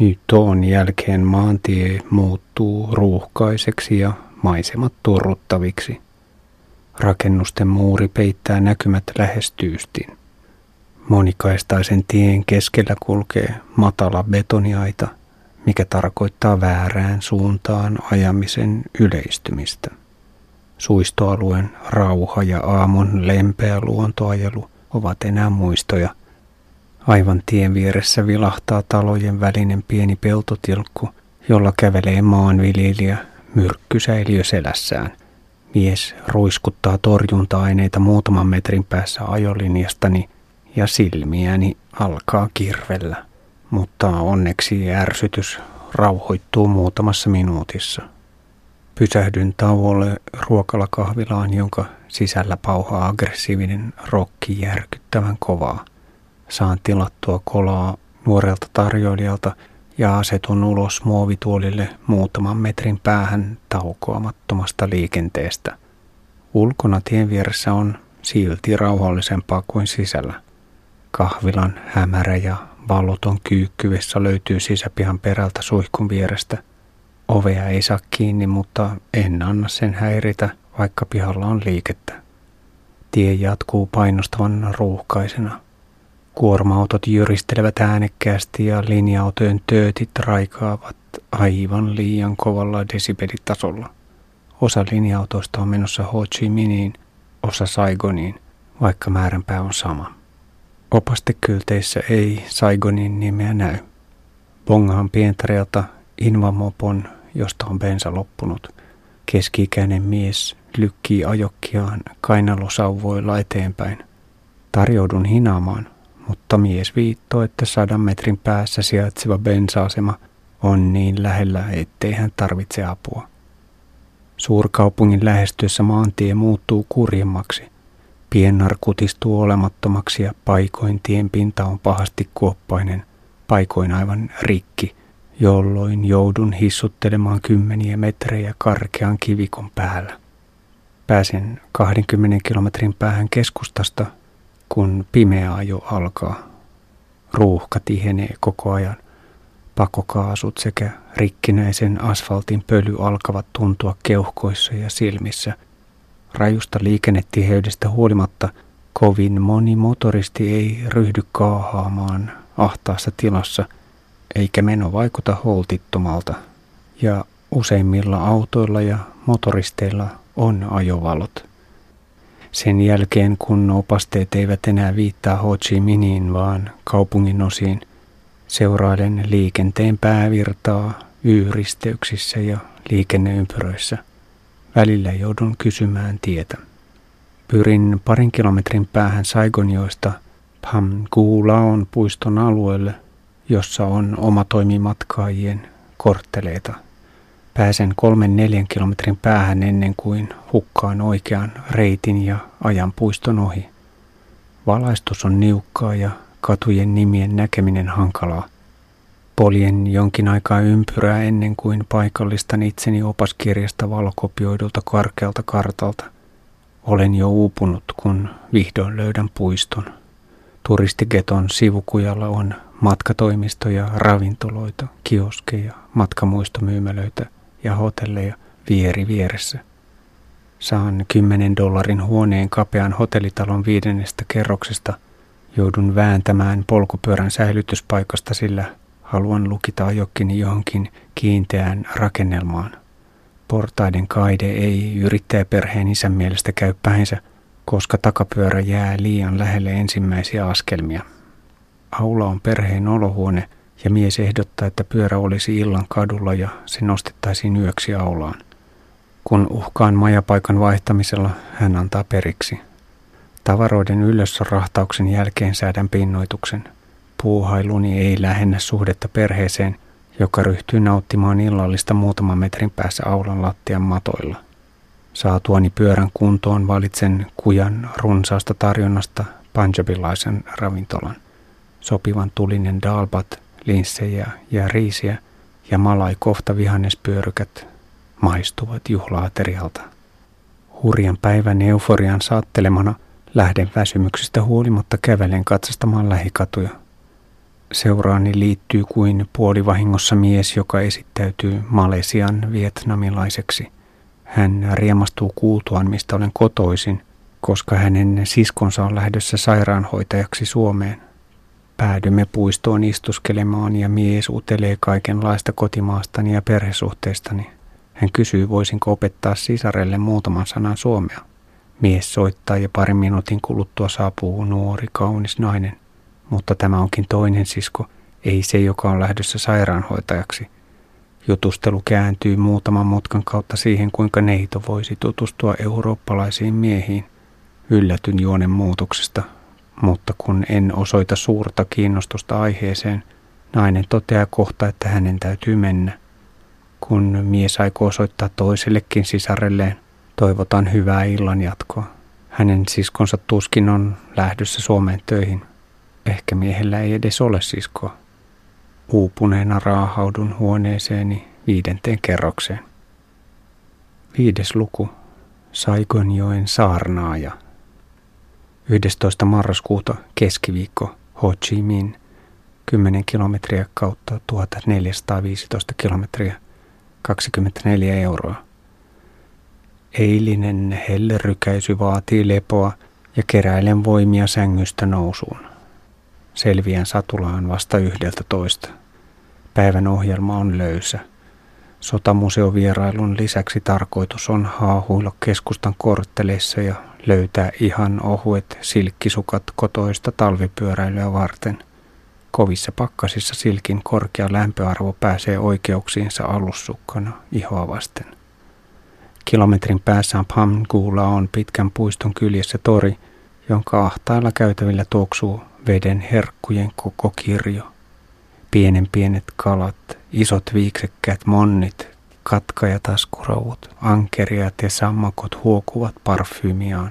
Mytoon jälkeen maantie muuttuu ruuhkaiseksi ja maisemat turruttaviksi. Rakennusten muuri peittää näkymät lähes tyystin. Monikaistaisen tien keskellä kulkee matala betoniaita, mikä tarkoittaa väärään suuntaan ajamisen yleistymistä. Suistoalueen rauha ja aamun lempeä luontoajelu ovat enää muistoja. Aivan tien vieressä vilahtaa talojen välinen pieni peltotilkku, jolla kävelee maanviljelijä myrkkysäiliö selässään. Mies ruiskuttaa torjunta-aineita muutaman metrin päässä ajolinjastani ja silmiäni alkaa kirvellä. Mutta onneksi ärsytys rauhoittuu muutamassa minuutissa. Pysähdyn tauolle ruokalakahvilaan, jonka sisällä pauhaa aggressiivinen rokki järkyttävän kovaa. Saan tilattua kolaa nuorelta tarjoilijalta ja asetun ulos muovituolille muutaman metrin päähän taukoamattomasta liikenteestä. Ulkona tien vieressä on silti rauhallisempaa kuin sisällä. Kahvilan hämärä ja valoton kyykkyvessä löytyy sisäpihan perältä suihkun vierestä. Ovea ei saa kiinni, mutta en anna sen häiritä, vaikka pihalla on liikettä. Tie jatkuu painostavan ruuhkaisena. Kuorma-autot jyristelevät äänekkäästi ja linja-autojen töötit raikaavat aivan liian kovalla desibelitasolla. Osa linja-autoista on menossa Ho Chi Minhiin, osa Saigoniin, vaikka määränpää on sama. Opastekylteissä ei Saigonin nimeä näy. Bongaan pientareelta Invamopon, josta on bensa loppunut. Keski-ikäinen mies lykkii ajokkiaan kainalosauvoilla eteenpäin. Tarjoudun hinaamaan, mutta mies viittoo, että sadan metrin päässä sijaitseva bensa-asema on niin lähellä, ettei hän tarvitse apua. Suurkaupungin lähestyessä maantie muuttuu kurjemmaksi. Piennar kutistuu olemattomaksi ja paikoin tien pinta on pahasti kuoppainen, paikoin aivan rikki, jolloin joudun hissuttelemaan kymmeniä metrejä karkean kivikon päällä. Pääsen 20 kilometrin päähän keskustasta, kun pimeä ajo alkaa. Ruuhka tihenee koko ajan. Pakokaasut sekä rikkinäisen asfaltin pöly alkavat tuntua keuhkoissa ja silmissä. Rajusta liikennetiheydestä huolimatta kovin moni motoristi ei ryhdy kaahaamaan ahtaassa tilassa, eikä meno vaikuta holtittomalta. Ja useimmilla autoilla ja motoristeilla on ajovalot. Sen jälkeen, kun opasteet eivät enää viittaa Ho Chi Minhiin, vaan kaupungin osiin, seurailen liikenteen päävirtaa Y-risteyksissä ja liikenneympyröissä. Välillä joudun kysymään tietä. Pyrin parin kilometrin päähän Saigonjoista Pham Laon puiston alueelle, jossa on oma toimimatkaajien kortteleita – Pääsen kolmen neljän kilometrin päähän ennen kuin hukkaan oikean reitin ja ajan puiston ohi. Valaistus on niukkaa ja katujen nimien näkeminen hankalaa. Poljen jonkin aikaa ympyrää ennen kuin paikallistan itseni opaskirjasta valokopioidulta karkealta kartalta. Olen jo uupunut, kun vihdoin löydän puiston. Turistigeton sivukujalla on matkatoimistoja, ravintoloita, kioskeja, matkamuistomyymälöitä – ja hotelleja vieri vieressä. Saan 10 dollarin huoneen kapean hotellitalon viidennestä kerroksesta. Joudun vääntämään polkupyörän säilytyspaikasta, sillä haluan lukita ajokkini johonkin kiinteään rakennelmaan. Portaiden kaide ei yrittäjäperheen isän mielestä käy päinsä, koska takapyörä jää liian lähelle ensimmäisiä askelmia. Aula on perheen olohuone – ja mies ehdottaa, että pyörä olisi illan kadulla ja se nostettaisiin yöksi aulaan. Kun uhkaan majapaikan vaihtamisella, hän antaa periksi. Tavaroiden ylösrahtauksen jälkeen säädän pinnoituksen. Puuhailuni ei lähennä suhdetta perheeseen, joka ryhtyy nauttimaan illallista muutaman metrin päässä aulan lattian matoilla. Saatuani pyörän kuntoon valitsen kujan runsaasta tarjonnasta panjabilaisen ravintolan. Sopivan tulinen dalbat linssejä ja riisiä ja malai kohta vihannespyörykät maistuvat juhlaaterialta. Hurjan päivän euforian saattelemana lähden väsymyksestä huolimatta kävelen katsastamaan lähikatuja. Seuraani liittyy kuin puolivahingossa mies, joka esittäytyy Malesian vietnamilaiseksi. Hän riemastuu kuultuaan, mistä olen kotoisin, koska hänen siskonsa on lähdössä sairaanhoitajaksi Suomeen. Päädymme puistoon istuskelemaan ja mies utelee kaikenlaista kotimaastani ja perhesuhteestani. Hän kysyy, voisinko opettaa sisarelle muutaman sanan suomea. Mies soittaa ja parin minuutin kuluttua saapuu nuori, kaunis nainen. Mutta tämä onkin toinen sisko, ei se, joka on lähdössä sairaanhoitajaksi. Jutustelu kääntyy muutaman mutkan kautta siihen, kuinka neito voisi tutustua eurooppalaisiin miehiin. Yllätyn juonen muutoksesta, mutta kun en osoita suurta kiinnostusta aiheeseen, nainen toteaa kohta, että hänen täytyy mennä. Kun mies aikoo osoittaa toisellekin sisarelleen, toivotan hyvää illan jatkoa. Hänen siskonsa tuskin on lähdössä Suomeen töihin. Ehkä miehellä ei edes ole siskoa. Uupuneena raahaudun huoneeseeni viidenteen kerrokseen. Viides luku. Saigonjoen saarnaaja. 11. marraskuuta keskiviikko Ho Chi Minh 10 kilometriä kautta 1415 kilometriä 24 euroa. Eilinen hellerykäisy vaatii lepoa ja keräilen voimia sängystä nousuun. Selviän satulaan vasta yhdeltä toista. Päivän ohjelma on löysä. Sotamuseovierailun lisäksi tarkoitus on haahuilla keskustan kortteleissa ja löytää ihan ohuet silkkisukat kotoista talvipyöräilyä varten. Kovissa pakkasissa silkin korkea lämpöarvo pääsee oikeuksiinsa alussukkana ihoa vasten. Kilometrin päässä Pamgula on pitkän puiston kyljessä tori, jonka ahtailla käytävillä tuoksuu veden herkkujen koko kirjo. Pienen pienet kalat, isot viiksekkäät monnit, katka- ja taskurovut, ankeriat ja sammakot huokuvat parfyymiaan.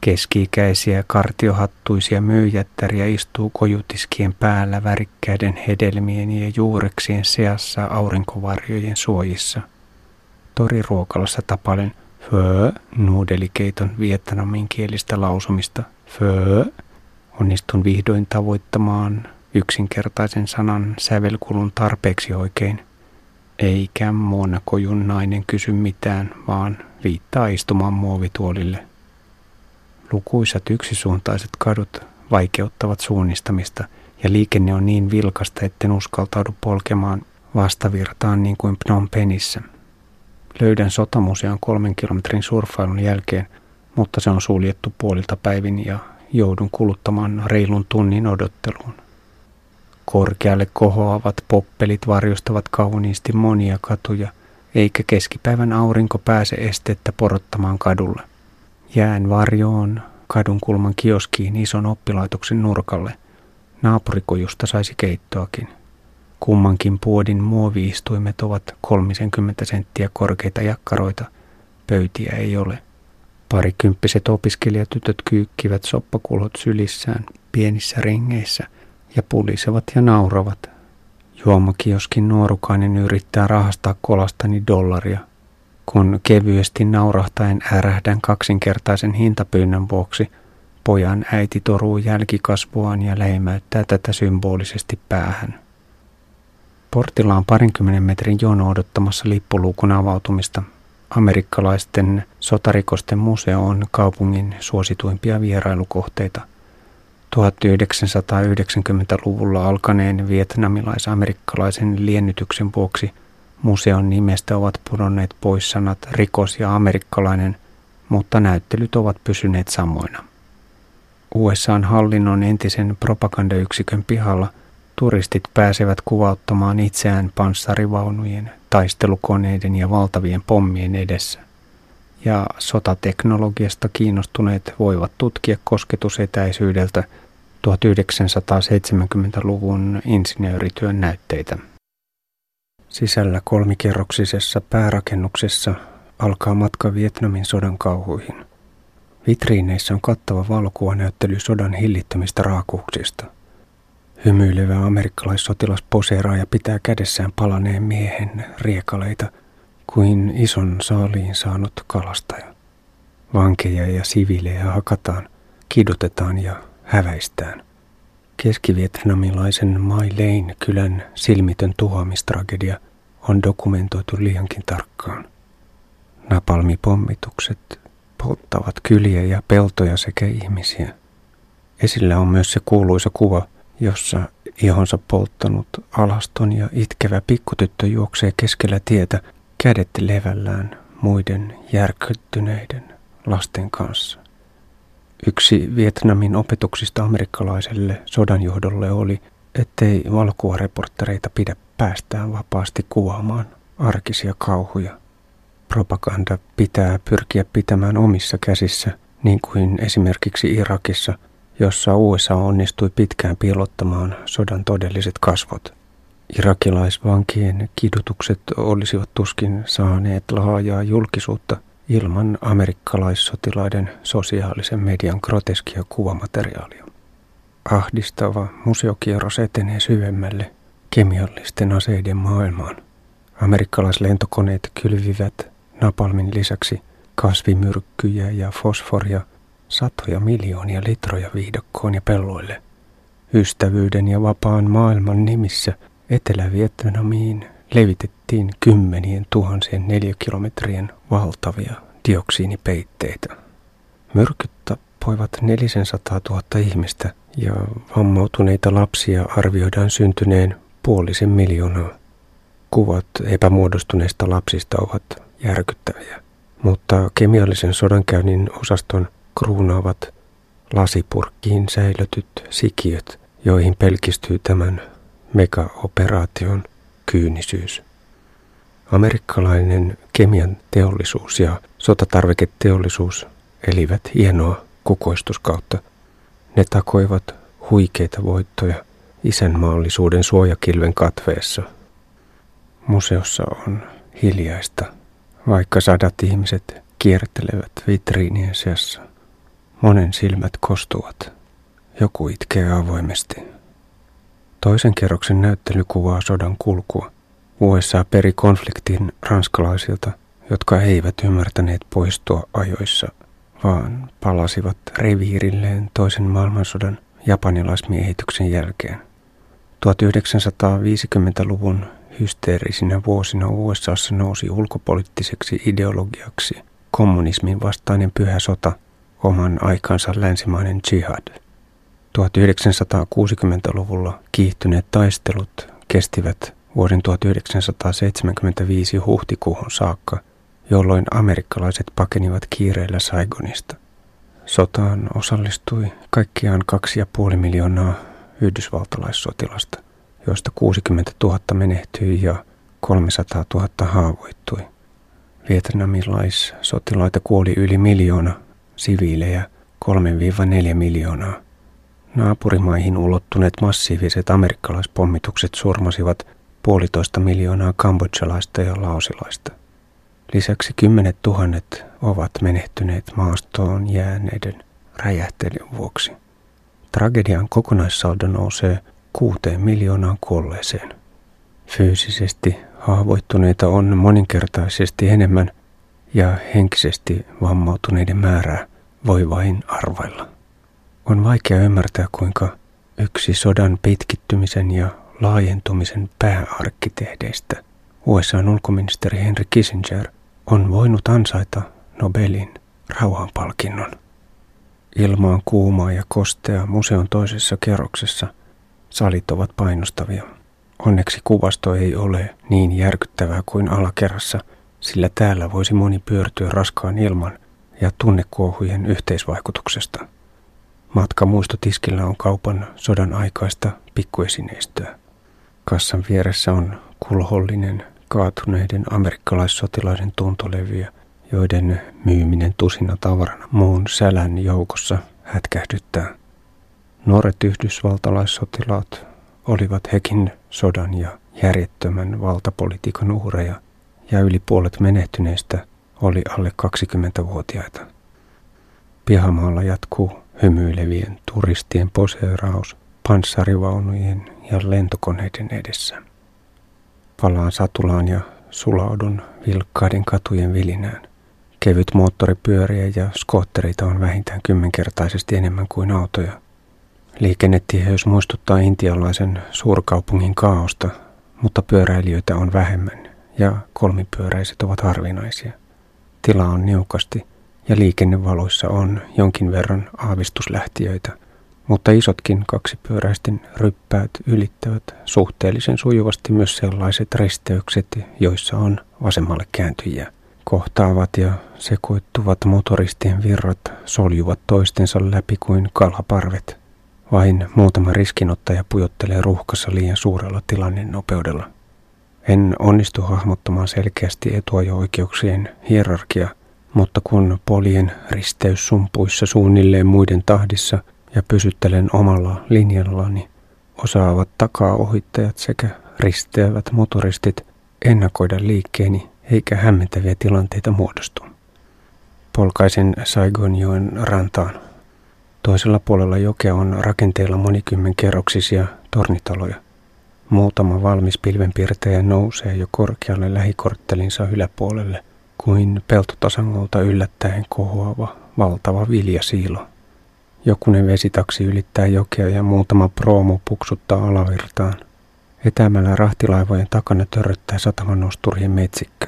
Keski-ikäisiä kartiohattuisia myyjättäriä istuu kojutiskien päällä värikkäiden hedelmien ja juureksien seassa aurinkovarjojen suojissa. Toriruokalassa tapailen fö nuudelikeiton vietnamin kielistä lausumista. Fö onnistun vihdoin tavoittamaan yksinkertaisen sanan sävelkulun tarpeeksi oikein. Eikä muonakojun nainen kysy mitään, vaan viittaa istumaan muovituolille. Lukuisat yksisuuntaiset kadut vaikeuttavat suunnistamista ja liikenne on niin vilkasta, etten uskaltaudu polkemaan vastavirtaan niin kuin Phnom Penhissä. Löydän sotamuseon kolmen kilometrin surfailun jälkeen, mutta se on suljettu puolilta päivin ja joudun kuluttamaan reilun tunnin odotteluun. Korkealle kohoavat poppelit varjostavat kauniisti monia katuja, eikä keskipäivän aurinko pääse estettä porottamaan kadulle. Jään varjoon kadun kulman kioskiin ison oppilaitoksen nurkalle. Naapurikojusta saisi keittoakin. Kummankin puodin muoviistuimet ovat 30 senttiä korkeita jakkaroita. Pöytiä ei ole. Parikymppiset opiskelijatytöt kyykkivät soppakulot sylissään pienissä ringeissä ja pulisevat ja nauravat. Juomakioskin nuorukainen yrittää rahastaa kolastani dollaria – kun kevyesti naurahtaen ärähdän kaksinkertaisen hintapyynnön vuoksi, pojan äiti toruu jälkikasvuaan ja leimäyttää tätä symbolisesti päähän. Portilla on parinkymmenen metrin jono odottamassa lippuluukun avautumista. Amerikkalaisten sotarikosten museo on kaupungin suosituimpia vierailukohteita. 1990-luvulla alkaneen vietnamilais-amerikkalaisen liennytyksen vuoksi – Museon nimestä ovat pudonneet pois sanat rikos ja amerikkalainen, mutta näyttelyt ovat pysyneet samoina. USAn hallinnon entisen propagandayksikön pihalla turistit pääsevät kuvauttamaan itseään panssarivaunujen, taistelukoneiden ja valtavien pommien edessä. Ja sotateknologiasta kiinnostuneet voivat tutkia kosketusetäisyydeltä 1970-luvun insinöörityön näytteitä. Sisällä kolmikerroksisessa päärakennuksessa alkaa matka Vietnamin sodan kauhuihin. Vitriineissä on kattava valokuvanäyttely sodan hillittömistä raakuuksista. Hymyilevä amerikkalaissotilas poseeraa ja pitää kädessään palaneen miehen riekaleita kuin ison saaliin saanut kalastaja. Vankeja ja siviilejä hakataan, kidutetaan ja häväistään. Keskivietnamilaisen Mai Lane kylän silmitön tuhoamistragedia on dokumentoitu liiankin tarkkaan. Napalmipommitukset polttavat kyliä ja peltoja sekä ihmisiä. Esillä on myös se kuuluisa kuva, jossa ihonsa polttanut alaston ja itkevä pikkutyttö juoksee keskellä tietä kädet levällään muiden järkyttyneiden lasten kanssa. Yksi Vietnamin opetuksista amerikkalaiselle sodanjohdolle oli, ettei valokuvareporttereita pidä päästään vapaasti kuvaamaan arkisia kauhuja. Propaganda pitää pyrkiä pitämään omissa käsissä, niin kuin esimerkiksi Irakissa, jossa USA onnistui pitkään piilottamaan sodan todelliset kasvot. Irakilaisvankien kidutukset olisivat tuskin saaneet laajaa julkisuutta – ilman amerikkalaissotilaiden sosiaalisen median groteskia kuvamateriaalia. Ahdistava museokierros etenee syvemmälle kemiallisten aseiden maailmaan. Amerikkalaislentokoneet kylvivät napalmin lisäksi kasvimyrkkyjä ja fosforia satoja miljoonia litroja viidakkoon ja pelloille. Ystävyyden ja vapaan maailman nimissä Etelä-Vietnamiin levitettiin kymmenien tuhansien neliökilometrien valtavia dioksiinipeitteitä. Myrkyt tappoivat 400 000 ihmistä ja vammautuneita lapsia arvioidaan syntyneen puolisen miljoonaa. Kuvat epämuodostuneista lapsista ovat järkyttäviä, mutta kemiallisen sodankäynnin osaston kruunaavat lasipurkkiin säilötyt sikiöt, joihin pelkistyy tämän megaoperaation kyynisyys. Amerikkalainen kemian teollisuus ja sotatarviketeollisuus elivät hienoa kukoistuskautta. Ne takoivat huikeita voittoja isänmaallisuuden suojakilven katveessa. Museossa on hiljaista, vaikka sadat ihmiset kiertelevät vitriinien seassa. Monen silmät kostuvat. Joku itkee avoimesti. Toisen kerroksen näyttely kuvaa sodan kulkua. USA peri konfliktin ranskalaisilta, jotka eivät ymmärtäneet poistua ajoissa, vaan palasivat reviirilleen toisen maailmansodan japanilaismiehityksen jälkeen. 1950-luvun hysteerisinä vuosina USAssa nousi ulkopoliittiseksi ideologiaksi kommunismin vastainen pyhä sota, oman aikansa länsimainen jihad. 1960-luvulla kiihtyneet taistelut kestivät vuoden 1975 huhtikuuhun saakka, jolloin amerikkalaiset pakenivat kiireellä Saigonista. Sotaan osallistui kaikkiaan 2,5 miljoonaa yhdysvaltalaissotilasta, joista 60 000 menehtyi ja 300 000 haavoittui. Vietnamilaissotilaita kuoli yli miljoona, siviilejä 3-4 miljoonaa. Naapurimaihin ulottuneet massiiviset amerikkalaispommitukset surmasivat puolitoista miljoonaa kambodjalaista ja laosilaista. Lisäksi kymmenet tuhannet ovat menehtyneet maastoon jääneiden räjähteiden vuoksi. Tragedian kokonaissaldo nousee kuuteen miljoonaan kuolleeseen. Fyysisesti haavoittuneita on moninkertaisesti enemmän ja henkisesti vammautuneiden määrää voi vain arvailla. On vaikea ymmärtää, kuinka yksi sodan pitkittymisen ja laajentumisen pääarkkitehdeistä USAn ulkoministeri Henry Kissinger on voinut ansaita Nobelin rauhanpalkinnon. Ilma on kuumaa ja kostea museon toisessa kerroksessa. Salit ovat painostavia. Onneksi kuvasto ei ole niin järkyttävää kuin alakerrassa, sillä täällä voisi moni pyörtyä raskaan ilman ja tunnekuohujen yhteisvaikutuksesta. Matka muistotiskillä on kaupan sodan aikaista pikkuesineistöä. Kassan vieressä on kulhollinen kaatuneiden amerikkalaissotilaiden tuntolevyjä, joiden myyminen tusina tavarana muun sälän joukossa hätkähdyttää. Nuoret yhdysvaltalaissotilaat olivat hekin sodan ja järjettömän valtapolitiikan uhreja, ja yli puolet menehtyneistä oli alle 20-vuotiaita. Pihamaalla jatkuu hymyilevien turistien poseeraus panssarivaunujen ja lentokoneiden edessä. Palaan satulaan ja sulaudun vilkkaiden katujen vilinään. Kevyt moottoripyöriä ja skoottereita on vähintään kymmenkertaisesti enemmän kuin autoja. Liikennetiheys muistuttaa intialaisen suurkaupungin kaaosta, mutta pyöräilijöitä on vähemmän ja kolmipyöräiset ovat harvinaisia. Tila on niukasti ja liikennevaloissa on jonkin verran aavistuslähtiöitä, mutta isotkin kaksipyöräisten ryppäät ylittävät suhteellisen sujuvasti myös sellaiset risteykset, joissa on vasemmalle kääntyjiä. Kohtaavat ja sekoittuvat motoristien virrat soljuvat toistensa läpi kuin kalaparvet. Vain muutama riskinottaja pujottelee ruuhkassa liian suurella tilannenopeudella. En onnistu hahmottamaan selkeästi etuajo-oikeuksien hierarkia, mutta kun poljen risteys sumpuissa suunnilleen muiden tahdissa ja pysyttelen omalla linjallani, osaavat takaa ohittajat sekä risteävät motoristit ennakoida liikkeeni eikä hämmentäviä tilanteita muodostu. Polkaisen Saigonjoen rantaan. Toisella puolella jokea on rakenteilla monikymmenkerroksisia tornitaloja. Muutama valmis pilvenpiirtäjä nousee jo korkealle lähikorttelinsa yläpuolelle kuin peltotasangolta yllättäen kohoava valtava viljasiilo. Jokunen vesitaksi ylittää jokea ja muutama proomo puksuttaa alavirtaan. Etäämällä rahtilaivojen takana törröttää satamannosturien metsikkö.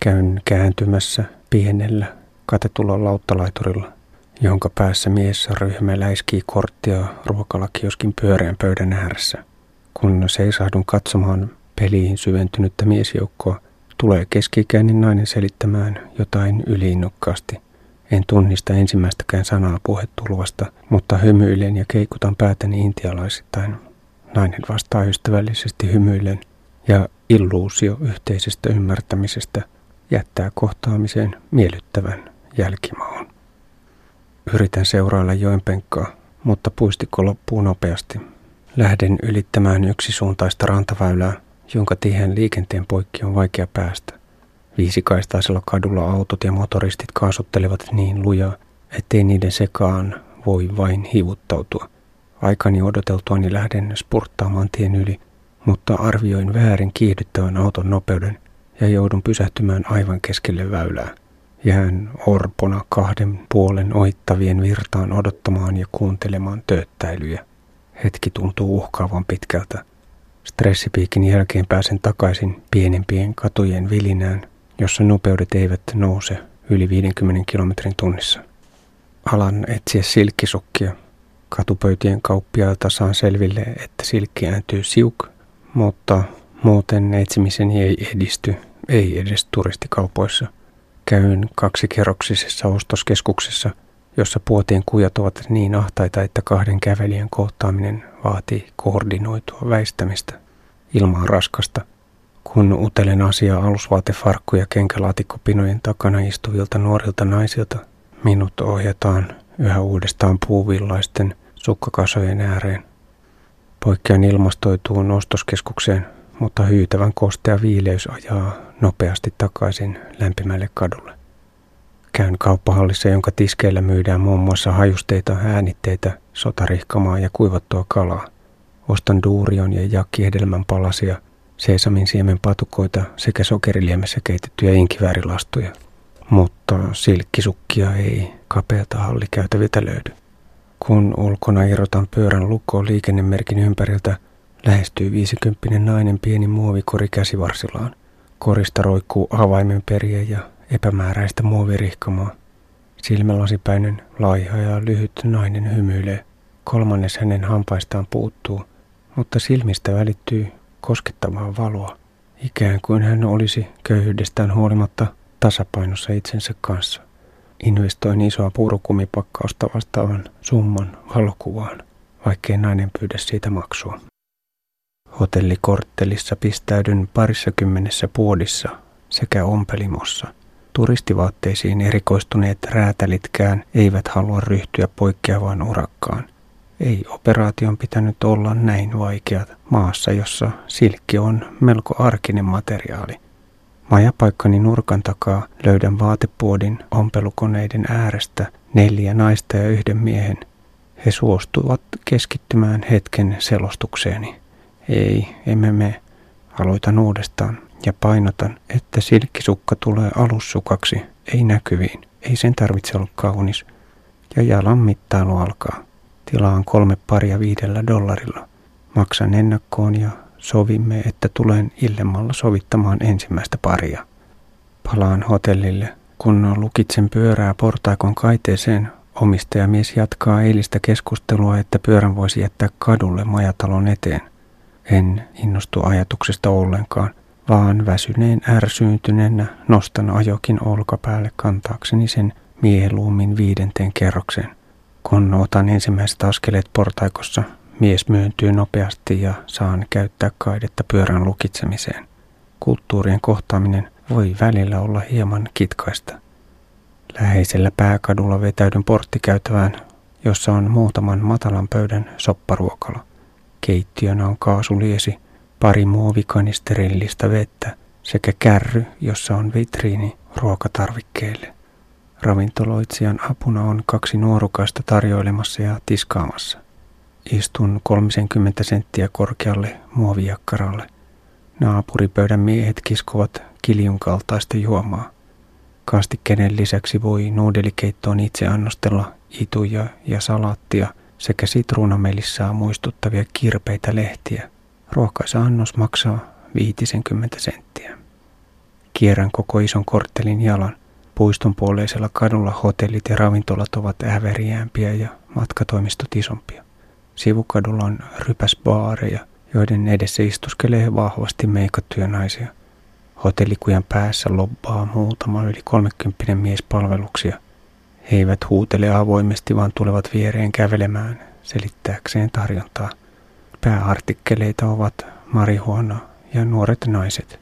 Käyn kääntymässä pienellä katetulla lauttalaiturilla, jonka päässä mies ryhmä läiskii korttia ruokalakioskin pyöreän pöydän ääressä. Kun seisahdun katsomaan peliin syventynyttä miesjoukkoa, tulee keskikäinen nainen selittämään jotain yliinnokkaasti. En tunnista ensimmäistäkään sanaa puhetulvasta, mutta hymyilen ja keikutan päätäni intialaisittain. Nainen vastaa ystävällisesti hymyillen ja illuusio yhteisestä ymmärtämisestä jättää kohtaamiseen miellyttävän jälkimaun. Yritän seurailla joen penkkaa, mutta puistikko loppuu nopeasti. Lähden ylittämään yksisuuntaista rantaväylää, jonka tiheän liikenteen poikki on vaikea päästä. Viisikaistaisella kadulla autot ja motoristit kaasuttelevat niin lujaa, ettei niiden sekaan voi vain hivuttautua. Aikani odoteltuani lähden spurttaamaan tien yli, mutta arvioin väärin kiihdyttävän auton nopeuden ja joudun pysähtymään aivan keskelle väylää. Jään orpona kahden puolen ohittavien virtaan odottamaan ja kuuntelemaan tööttäilyjä. Hetki tuntuu uhkaavan pitkältä. Stressipiikin jälkeen pääsen takaisin pienempien katujen vilinään, jossa nopeudet eivät nouse yli 50 kilometrin tunnissa. Alan etsiä silkkisukkia. Katupöytien kauppiailta saan selville, että silkki ääntyy siuk, mutta muuten etsimiseni ei edisty, ei edes turistikaupoissa. Käyn kaksikerroksisessa ostoskeskuksessa, jossa puotien kujat ovat niin ahtaita, että kahden kävelijän kohtaaminen vaatii koordinoitua väistämistä. Ilma on raskasta. Kun utelen asiaa alusvaatefarkku- ja kenkälaatikkopinojen takana istuvilta nuorilta naisilta, minut ohjataan yhä uudestaan puuvillaisten sukkakasojen ääreen. Poikkean ilmastoituun ostoskeskukseen, mutta hyytävän kostea viileys ajaa nopeasti takaisin lämpimälle kadulle. Käyn kauppahallissa, jonka tiskeillä myydään muun muassa hajusteita, äänitteitä, sotarihkamaa ja kuivattua kalaa. Ostan duurion ja jakkihedelmän palasia, seesamin siemen patukoita sekä sokeriliemessä keitettyjä inkiväärilastuja. Mutta silkkisukkia ei kapealta hallikäytäviltä löydy. Kun ulkona irrotan pyörän lukkoon liikennemerkin ympäriltä, lähestyy viisikymppinen nainen pieni muovikori käsivarsillaan. Korista roikkuu avaimen periä ja epämääräistä muovirihkamaa. Silmälasipäinen, laiha ja lyhyt nainen hymyilee. Kolmannes hänen hampaistaan puuttuu, mutta silmistä välittyy koskettavaa valoa, ikään kuin hän olisi köyhyydestään huolimatta tasapainossa itsensä kanssa. Investoin isoa puurukumipakkausta vastaavan summan valokuvaan, vaikkei nainen pyydä siitä maksua. Hotellikorttelissa pistäydyn parissa kymmenessä puodissa sekä ompelimossa. Turistivaatteisiin erikoistuneet räätälitkään eivät halua ryhtyä poikkeavaan urakkaan. Ei operaation pitänyt olla näin vaikea maassa, jossa silkki on melko arkinen materiaali. Majapaikkani nurkan takaa löydän vaatepuodin ompelukoneiden äärestä neljä naista ja yhden miehen. He suostuvat keskittymään hetken selostukseeni. Ei, emme me. Aloitan uudestaan ja painotan, että silkkisukka tulee alussukaksi, ei näkyviin. Ei sen tarvitse olla kaunis. Ja jalan mittailu alkaa. Tilaan kolme paria viidellä dollarilla. Maksan ennakkoon ja sovimme, että tulen illemmalla sovittamaan ensimmäistä paria. Palaan hotellille. Kun lukitsen pyörää portaikon kaiteeseen, omistajamies jatkaa eilistä keskustelua, että pyörän voisi jättää kadulle majatalon eteen. En innostu ajatuksesta ollenkaan, vaan väsyneen ärsyyntyneenä nostan ajokin olkapäälle kantaakseni sen mieluummin viidenteen kerrokseen. Kun otan ensimmäiset askeleet portaikossa, mies myöntyy nopeasti ja saan käyttää kaidetta pyörän lukitsemiseen. Kulttuurien kohtaaminen voi välillä olla hieman kitkaista. Läheisellä pääkadulla vetäydyn porttikäytävään, jossa on muutaman matalan pöydän sopparuokala. Keittiönä on kaasuliesi, pari muovikanisterillistä vettä sekä kärry, jossa on vitriini ruokatarvikkeille. Ravintoloitsijan apuna on kaksi nuorukaista tarjoilemassa ja tiskaamassa. Istun 30 senttiä korkealle muovijakkaralle. Naapuripöydän miehet kiskovat kiljun kaltaista juomaa. Kastikkeiden lisäksi voi nuudelikeittoon itse annostella ituja ja salaattia sekä sitruunamelissaa muistuttavia kirpeitä lehtiä. Ruokaisa annos maksaa 50 senttiä. Kierrän koko ison korttelin jalan. Puiston puoleisella kadulla hotellit ja ravintolat ovat äveriämpiä ja matkatoimistot isompia. Sivukadulla on rypäsbaareja, joiden edessä istuskelee vahvasti meikattuja naisia. Hotellikujan päässä lobbaa muutama yli 30 mies palveluksia. He eivät huutele avoimesti, vaan tulevat viereen kävelemään selittääkseen tarjontaa. Pääartikkeleita ovat marihuona ja nuoret naiset.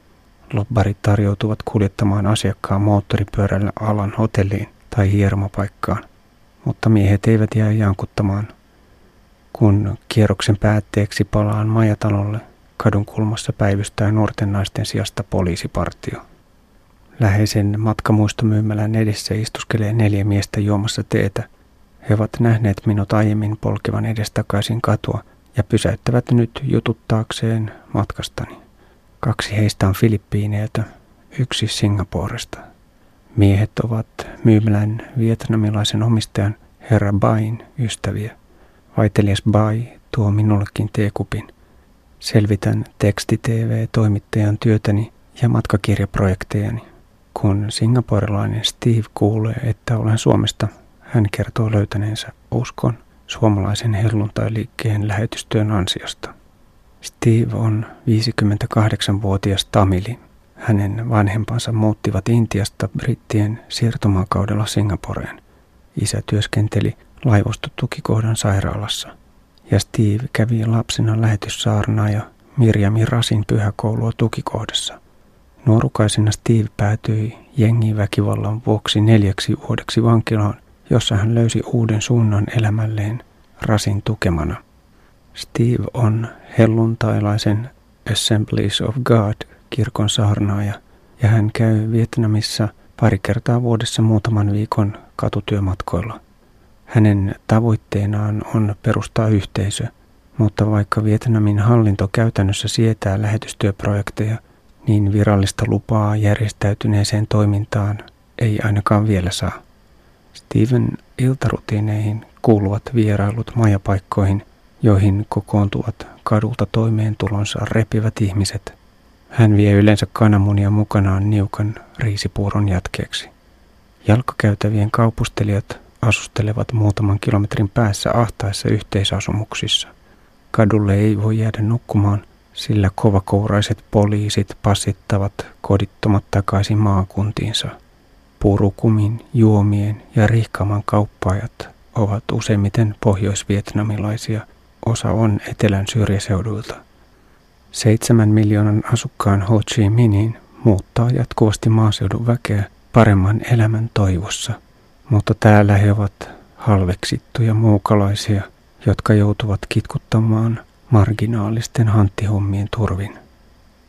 Lobbarit tarjoutuvat kuljettamaan asiakkaan moottoripyörällä alan hotelliin tai hieromapaikkaan, mutta miehet eivät jää jankuttamaan. Kun kierroksen päätteeksi palaan majatalolle, kadun kulmassa päivystää nuorten naisten sijasta poliisipartio. Läheisen matkamuistomyymälän edessä istuskelee neljä miestä juomassa teetä. He ovat nähneet minut aiemmin polkevan edestakaisin katua ja pysäyttävät nyt jututtaakseen matkastani. Kaksi heistä on Filippiineiltä, yksi Singaporesta. Miehet ovat myymälän vietnamilaisen omistajan herra Bain ystäviä. Vaitelias Bai tuo minullekin teekupin. Selvitän teksti-TV-toimittajan työtäni ja matkakirjaprojektejani. Kun singaporilainen Steve kuulee, että olen Suomesta, hän kertoo löytäneensä uskon suomalaisen helluntailiikkeen lähetystyön ansiosta. Steve on 58-vuotias Tamili. Hänen vanhempansa muuttivat Intiasta brittien siirtomaakaudella Singaporeen. Isä työskenteli laivostotukikohdan sairaalassa. Ja Steve kävi lapsena lähetyssaarnaa ja Mirjami Rasin pyhäkoulua tukikohdassa. Nuorukaisena Steve päätyi jengiväkivallan vuoksi neljäksi vuodeksi vankilaan, jossa hän löysi uuden suunnan elämälleen Rasin tukemana – Steve on helluntailaisen Assemblies of God kirkon saarnaaja ja hän käy Vietnamissa pari kertaa vuodessa muutaman viikon katutyömatkoilla. Hänen tavoitteenaan on perustaa yhteisö, mutta vaikka Vietnamin hallinto käytännössä sietää lähetystyöprojekteja, niin virallista lupaa järjestäytyneeseen toimintaan ei ainakaan vielä saa. Steven iltarutiineihin kuuluvat vierailut majapaikkoihin, joihin kokoontuvat kadulta toimeentulonsa repivät ihmiset. Hän vie yleensä kananmunia mukanaan niukan riisipuuron jatkeeksi. Jalkakäytävien kaupustelijat asustelevat muutaman kilometrin päässä ahtaissa yhteisasumuksissa. Kadulle ei voi jäädä nukkumaan, sillä kovakouraiset poliisit passittavat kodittomat takaisin maakuntiinsa. Purukumin, juomien ja rihkaman kauppaajat ovat useimmiten pohjoisvietnamilaisia – osa on etelän syrjäseuduilta. Seitsemän miljoonan asukkaan Ho Chi Minhin muuttaa jatkuvasti maaseudun väkeä paremman elämän toivossa, mutta täällä he ovat halveksittuja muukalaisia, jotka joutuvat kitkuttamaan marginaalisten hanttihommien turvin.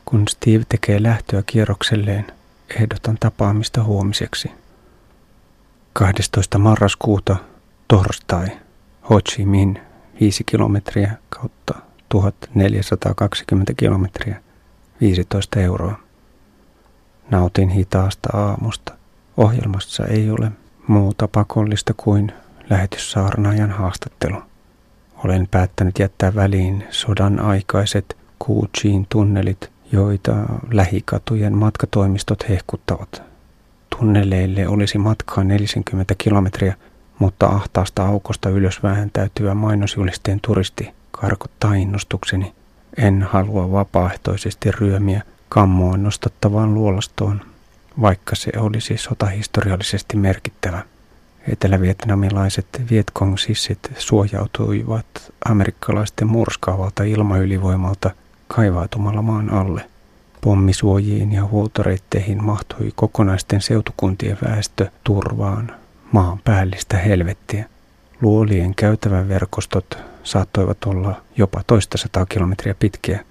Kun Steve tekee lähtöä kierrokselleen, ehdotan tapaamista huomiseksi. 12. marraskuuta, torstai, Ho Chi Minh 5 kilometriä kautta 1420 kilometriä 15 euroa. Nautin hitaasta aamusta. Ohjelmassa ei ole muuta pakollista kuin lähetyssaarnaajan haastattelu. Olen päättänyt jättää väliin sodan aikaiset Kuuchiin tunnelit, joita lähikatujen matkatoimistot hehkuttavat. Tunneleille olisi matkaa 40 kilometriä, mutta ahtaasta aukosta ylös vähän täytyvä mainosjulisteen turisti karkottaa innostukseni. En halua vapaaehtoisesti ryömiä kammoon nostattavaan luolastoon, vaikka se olisi sotahistoriallisesti merkittävä. Etelä-vietnamilaiset Vietkong-sissit suojautuivat amerikkalaisten murskaavalta ilmaylivoimalta kaivautumalla maan alle. Pommisuojiin ja huoltoreitteihin mahtui kokonaisten seutukuntien väestö turvaan maan päällistä helvettiä. Luolien käytäväverkostot saattoivat olla jopa toista sataa kilometriä pitkiä.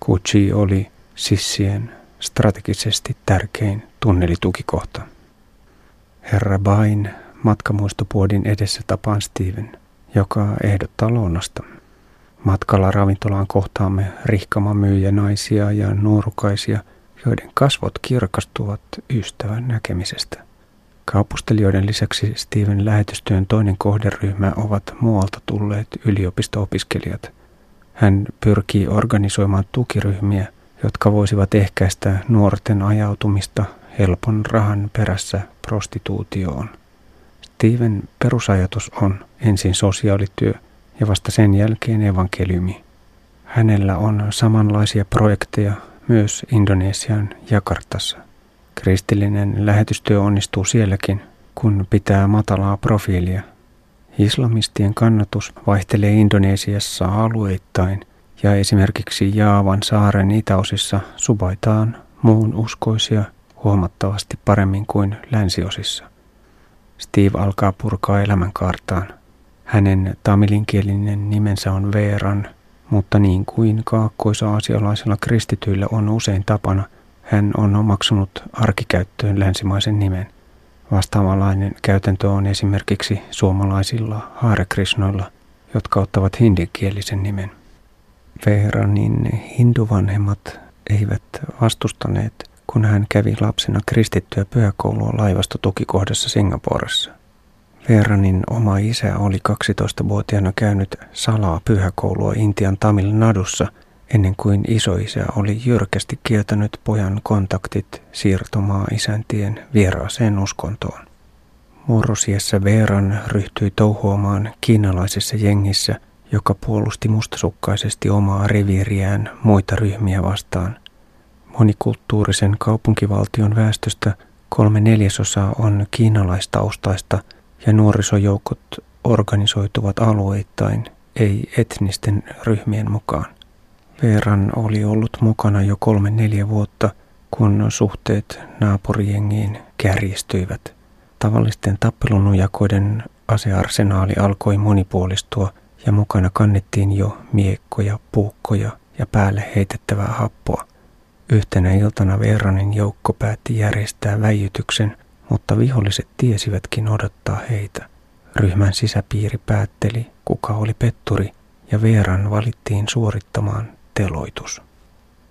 Kuchi oli sissien strategisesti tärkein tunnelitukikohta. Herra Bain matkamuistopuodin edessä tapaan Steven, joka ehdottaa lounasta. Matkalla ravintolaan kohtaamme rihkama myyjä naisia ja nuorukaisia, joiden kasvot kirkastuvat ystävän näkemisestä. Kaupustelijoiden lisäksi Steven lähetystyön toinen kohderyhmä ovat muualta tulleet yliopisto-opiskelijat. Hän pyrkii organisoimaan tukiryhmiä, jotka voisivat ehkäistä nuorten ajautumista helpon rahan perässä prostituutioon. Steven perusajatus on ensin sosiaalityö ja vasta sen jälkeen evankeliumi. Hänellä on samanlaisia projekteja myös Indonesian Jakartassa. Kristillinen lähetystyö onnistuu sielläkin, kun pitää matalaa profiilia. Islamistien kannatus vaihtelee Indonesiassa alueittain ja esimerkiksi Jaavan saaren itäosissa subaitaan muun uskoisia huomattavasti paremmin kuin länsiosissa. Steve alkaa purkaa elämänkaartaan. Hänen tamilinkielinen nimensä on Veeran, mutta niin kuin kaakkoisa-asialaisilla kristityillä on usein tapana, hän on omaksunut arkikäyttöön länsimaisen nimen. Vastaavanlainen käytäntö on esimerkiksi suomalaisilla haarekrishnoilla, jotka ottavat hindikielisen nimen. Veeranin hinduvanhemmat eivät vastustaneet kun hän kävi lapsena kristittyä pyhäkoulua laivastotukikohdassa Singaporessa. Veranin oma isä oli 12-vuotiaana käynyt salaa pyhäkoulua Intian Tamil Nadussa ennen kuin isoisä oli jyrkästi kieltänyt pojan kontaktit siirtomaa isäntien vieraaseen uskontoon. Murrosiessä Veeran ryhtyi touhuamaan kiinalaisessa jengissä, joka puolusti mustasukkaisesti omaa reviiriään muita ryhmiä vastaan. Monikulttuurisen kaupunkivaltion väestöstä kolme neljäsosaa on kiinalaistaustaista ja nuorisojoukot organisoituvat alueittain, ei etnisten ryhmien mukaan. Veeran oli ollut mukana jo kolme neljä vuotta, kun suhteet naapurijengiin kärjistyivät. Tavallisten tappelunujakoiden asearsenaali alkoi monipuolistua ja mukana kannettiin jo miekkoja, puukkoja ja päälle heitettävää happoa. Yhtenä iltana Veranin joukko päätti järjestää väijytyksen, mutta viholliset tiesivätkin odottaa heitä. Ryhmän sisäpiiri päätteli, kuka oli petturi, ja Veeran valittiin suorittamaan teloitus.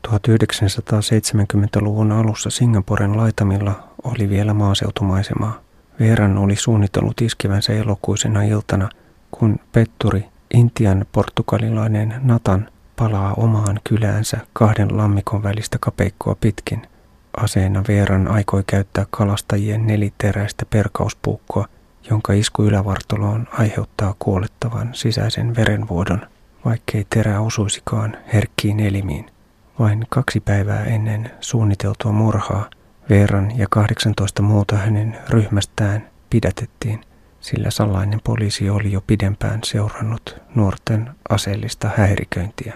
1970-luvun alussa Singaporen laitamilla oli vielä maaseutumaisemaa. Veeran oli suunnitellut iskevänsä elokuisena iltana, kun petturi, Intian portugalilainen Natan, palaa omaan kyläänsä kahden lammikon välistä kapeikkoa pitkin. Aseena Veeran aikoi käyttää kalastajien neliteräistä perkauspuukkoa, jonka isku ylävartaloon aiheuttaa kuolettavan sisäisen verenvuodon, vaikkei terä osuisikaan herkkiin elimiin. Vain kaksi päivää ennen suunniteltua murhaa Veeran ja 18 muuta hänen ryhmästään pidätettiin, sillä salainen poliisi oli jo pidempään seurannut nuorten aseellista häiriköintiä.